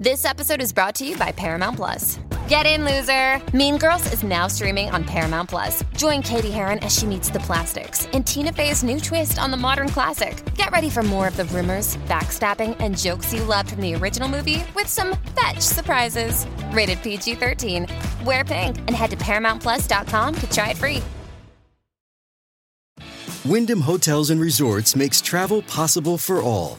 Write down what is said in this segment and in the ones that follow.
This episode is brought to you by Paramount Plus. Get in, loser! Mean Girls is now streaming on Paramount Plus. Join Cady Heron as she meets the plastics in Tina Fey's new twist on the modern classic. Get ready for more of the rumors, backstabbing, and jokes you loved from the original movie with some fetch surprises. Rated PG 13. Wear pink and head to ParamountPlus.com to try it free. Wyndham Hotels and Resorts makes travel possible for all.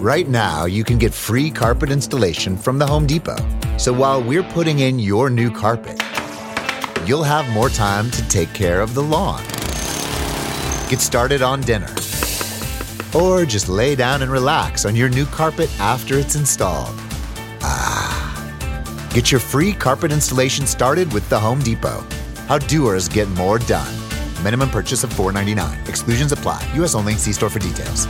Right now, you can get free carpet installation from the Home Depot. So while we're putting in your new carpet, you'll have more time to take care of the lawn. Get started on dinner. Or just lay down and relax on your new carpet after it's installed. Ah. Get your free carpet installation started with the Home Depot. How doers get more done. Minimum purchase of $4.99. Exclusions apply. U.S. only. See store for details.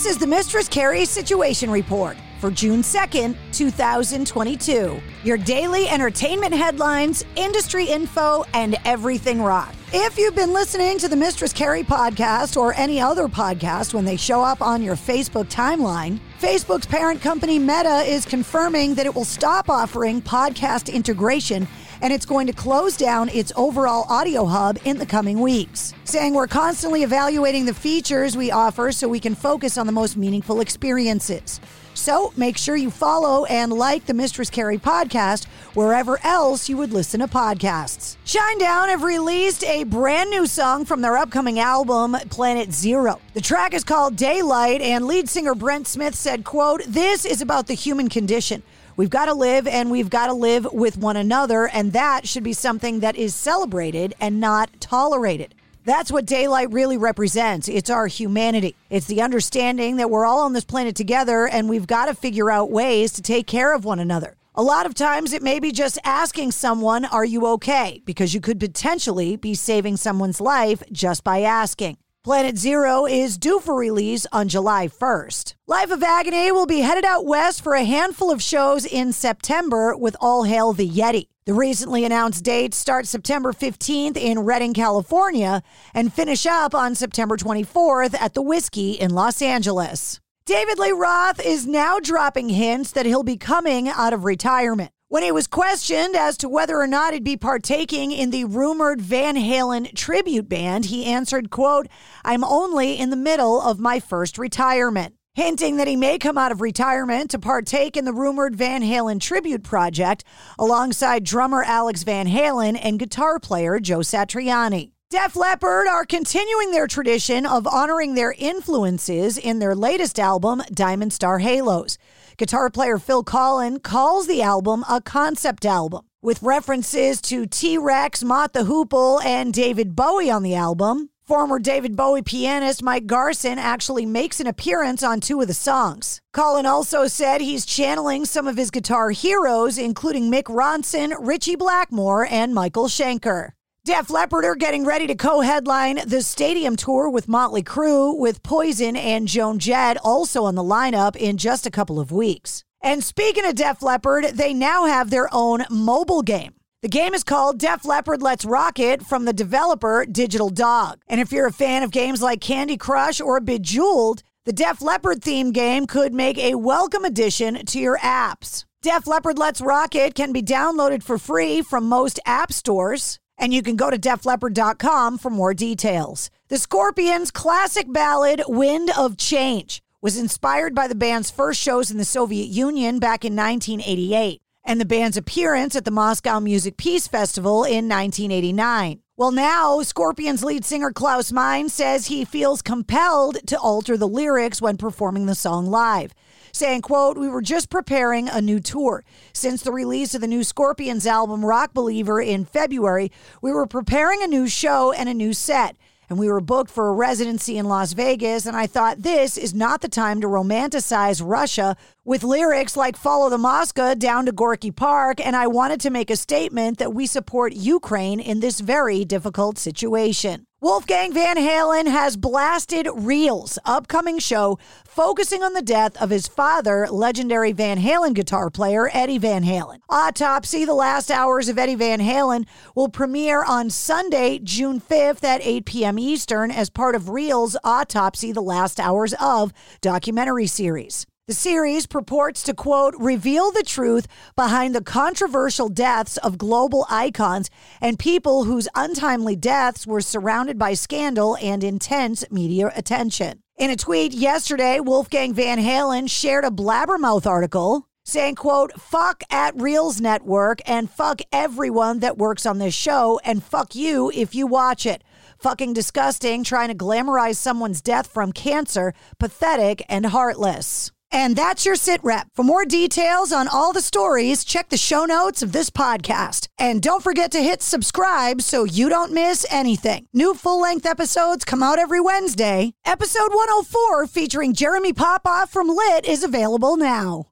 This is the Mistress Carrie Situation Report for June 2nd, 2022. Your daily entertainment headlines, industry info, and everything rock. If you've been listening to the Mistress Carrie podcast or any other podcast when they show up on your Facebook timeline, Facebook's parent company Meta is confirming that it will stop offering podcast integration and it's going to close down its overall audio hub in the coming weeks, saying we're constantly evaluating the features we offer so we can focus on the most meaningful experiences. So make sure you follow and like the Mistress Carrie podcast wherever else you would listen to podcasts. Shinedown have released a brand new song from their upcoming album, Planet Zero. The track is called Daylight, and lead singer Brent Smith said, quote, This is about the human condition. We've got to live and we've got to live with one another, and that should be something that is celebrated and not tolerated. That's what daylight really represents. It's our humanity. It's the understanding that we're all on this planet together and we've got to figure out ways to take care of one another. A lot of times it may be just asking someone, Are you okay? Because you could potentially be saving someone's life just by asking. Planet Zero is due for release on July 1st. Life of Agony will be headed out west for a handful of shows in September with All Hail the Yeti. The recently announced dates start September 15th in Redding, California, and finish up on September 24th at the Whisky in Los Angeles. David Lee Roth is now dropping hints that he'll be coming out of retirement. When he was questioned as to whether or not he'd be partaking in the rumored Van Halen tribute band, he answered, quote, I'm only in the middle of my first retirement hinting that he may come out of retirement to partake in the rumored Van Halen tribute project alongside drummer Alex Van Halen and guitar player Joe Satriani. Def Leppard are continuing their tradition of honoring their influences in their latest album, Diamond Star Halos. Guitar player Phil Collen calls the album a concept album, with references to T Rex, Mott the Hoople, and David Bowie on the album. Former David Bowie pianist Mike Garson actually makes an appearance on two of the songs. Collen also said he's channeling some of his guitar heroes, including Mick Ronson, Ritchie Blackmore, and Michael Schenker. Def Leppard are getting ready to co headline the stadium tour with Motley Crue, with Poison and Joan Jett also on the lineup in just a couple of weeks. And speaking of Def Leppard, they now have their own mobile game. The game is called Def Leppard Let's Rock It from the developer Digital Dog. And if you're a fan of games like Candy Crush or Bejeweled, the Def Leppard theme game could make a welcome addition to your apps. Def Leppard Let's Rock It can be downloaded for free from most app stores and you can go to defleppard.com for more details. The Scorpions' classic ballad, Wind of Change, was inspired by the band's first shows in the Soviet Union back in 1988 and the band's appearance at the Moscow Music Peace Festival in 1989. Well, now Scorpions lead singer Klaus Meine says he feels compelled to alter the lyrics when performing the song live saying, quote, we were just preparing a new tour. Since the release of the new Scorpions album, Rock Believer, in February, we were preparing a new show and a new set. and we were booked for a residency in Las Vegas. And I thought this is not the time to romanticize Russia with lyrics like Follow the Moskva down to Gorky Park. And I wanted to make a statement that we support Ukraine in this very difficult situation. Wolfgang Van Halen has blasted Reelz, upcoming show focusing on the death of his father, legendary Van Halen guitar player Eddie Van Halen. Autopsy, the last hours of Eddie Van Halen, will premiere on Sunday, June 5th at 8 p.m. Eastern as part of Reelz Autopsy, the last hours of documentary series. The series purports to, quote, reveal the truth behind the controversial deaths of global icons and people whose untimely deaths were surrounded by scandal and intense media attention. In a tweet yesterday, Wolfgang Van Halen shared a Blabbermouth article saying, quote, fuck at Reelz Network and fuck everyone that works on this show and fuck you if you watch it. Fucking disgusting trying to glamorize someone's death from cancer, pathetic and heartless. And that's your sit rep. For more details on all the stories, check the show notes of this podcast. And don't forget to hit subscribe so you don't miss anything. New full length episodes come out every Wednesday. Episode 104, featuring Jeremy Popoff from Lit, is available now.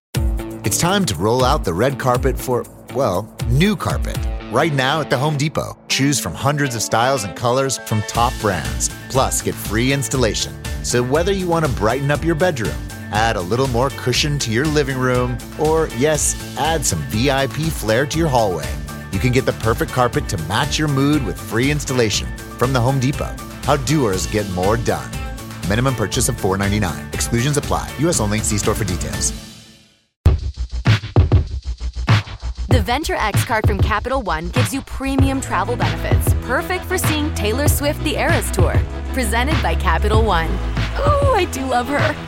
It's time to roll out the red carpet for, well, new carpet. Right now at the Home Depot, choose from hundreds of styles and colors from top brands. Plus, get free installation. So, whether you want to brighten up your bedroom, add a little more cushion to your living room, or yes, add some VIP flair to your hallway. You can get the perfect carpet to match your mood with free installation from the Home Depot. How doers get more done. Minimum purchase of $4.99. Exclusions apply. U.S. only. See store for details. The Venture X card from Capital One gives you premium travel benefits, perfect for seeing Taylor Swift the Eras Tour. Presented by Capital One. Oh, I do love her.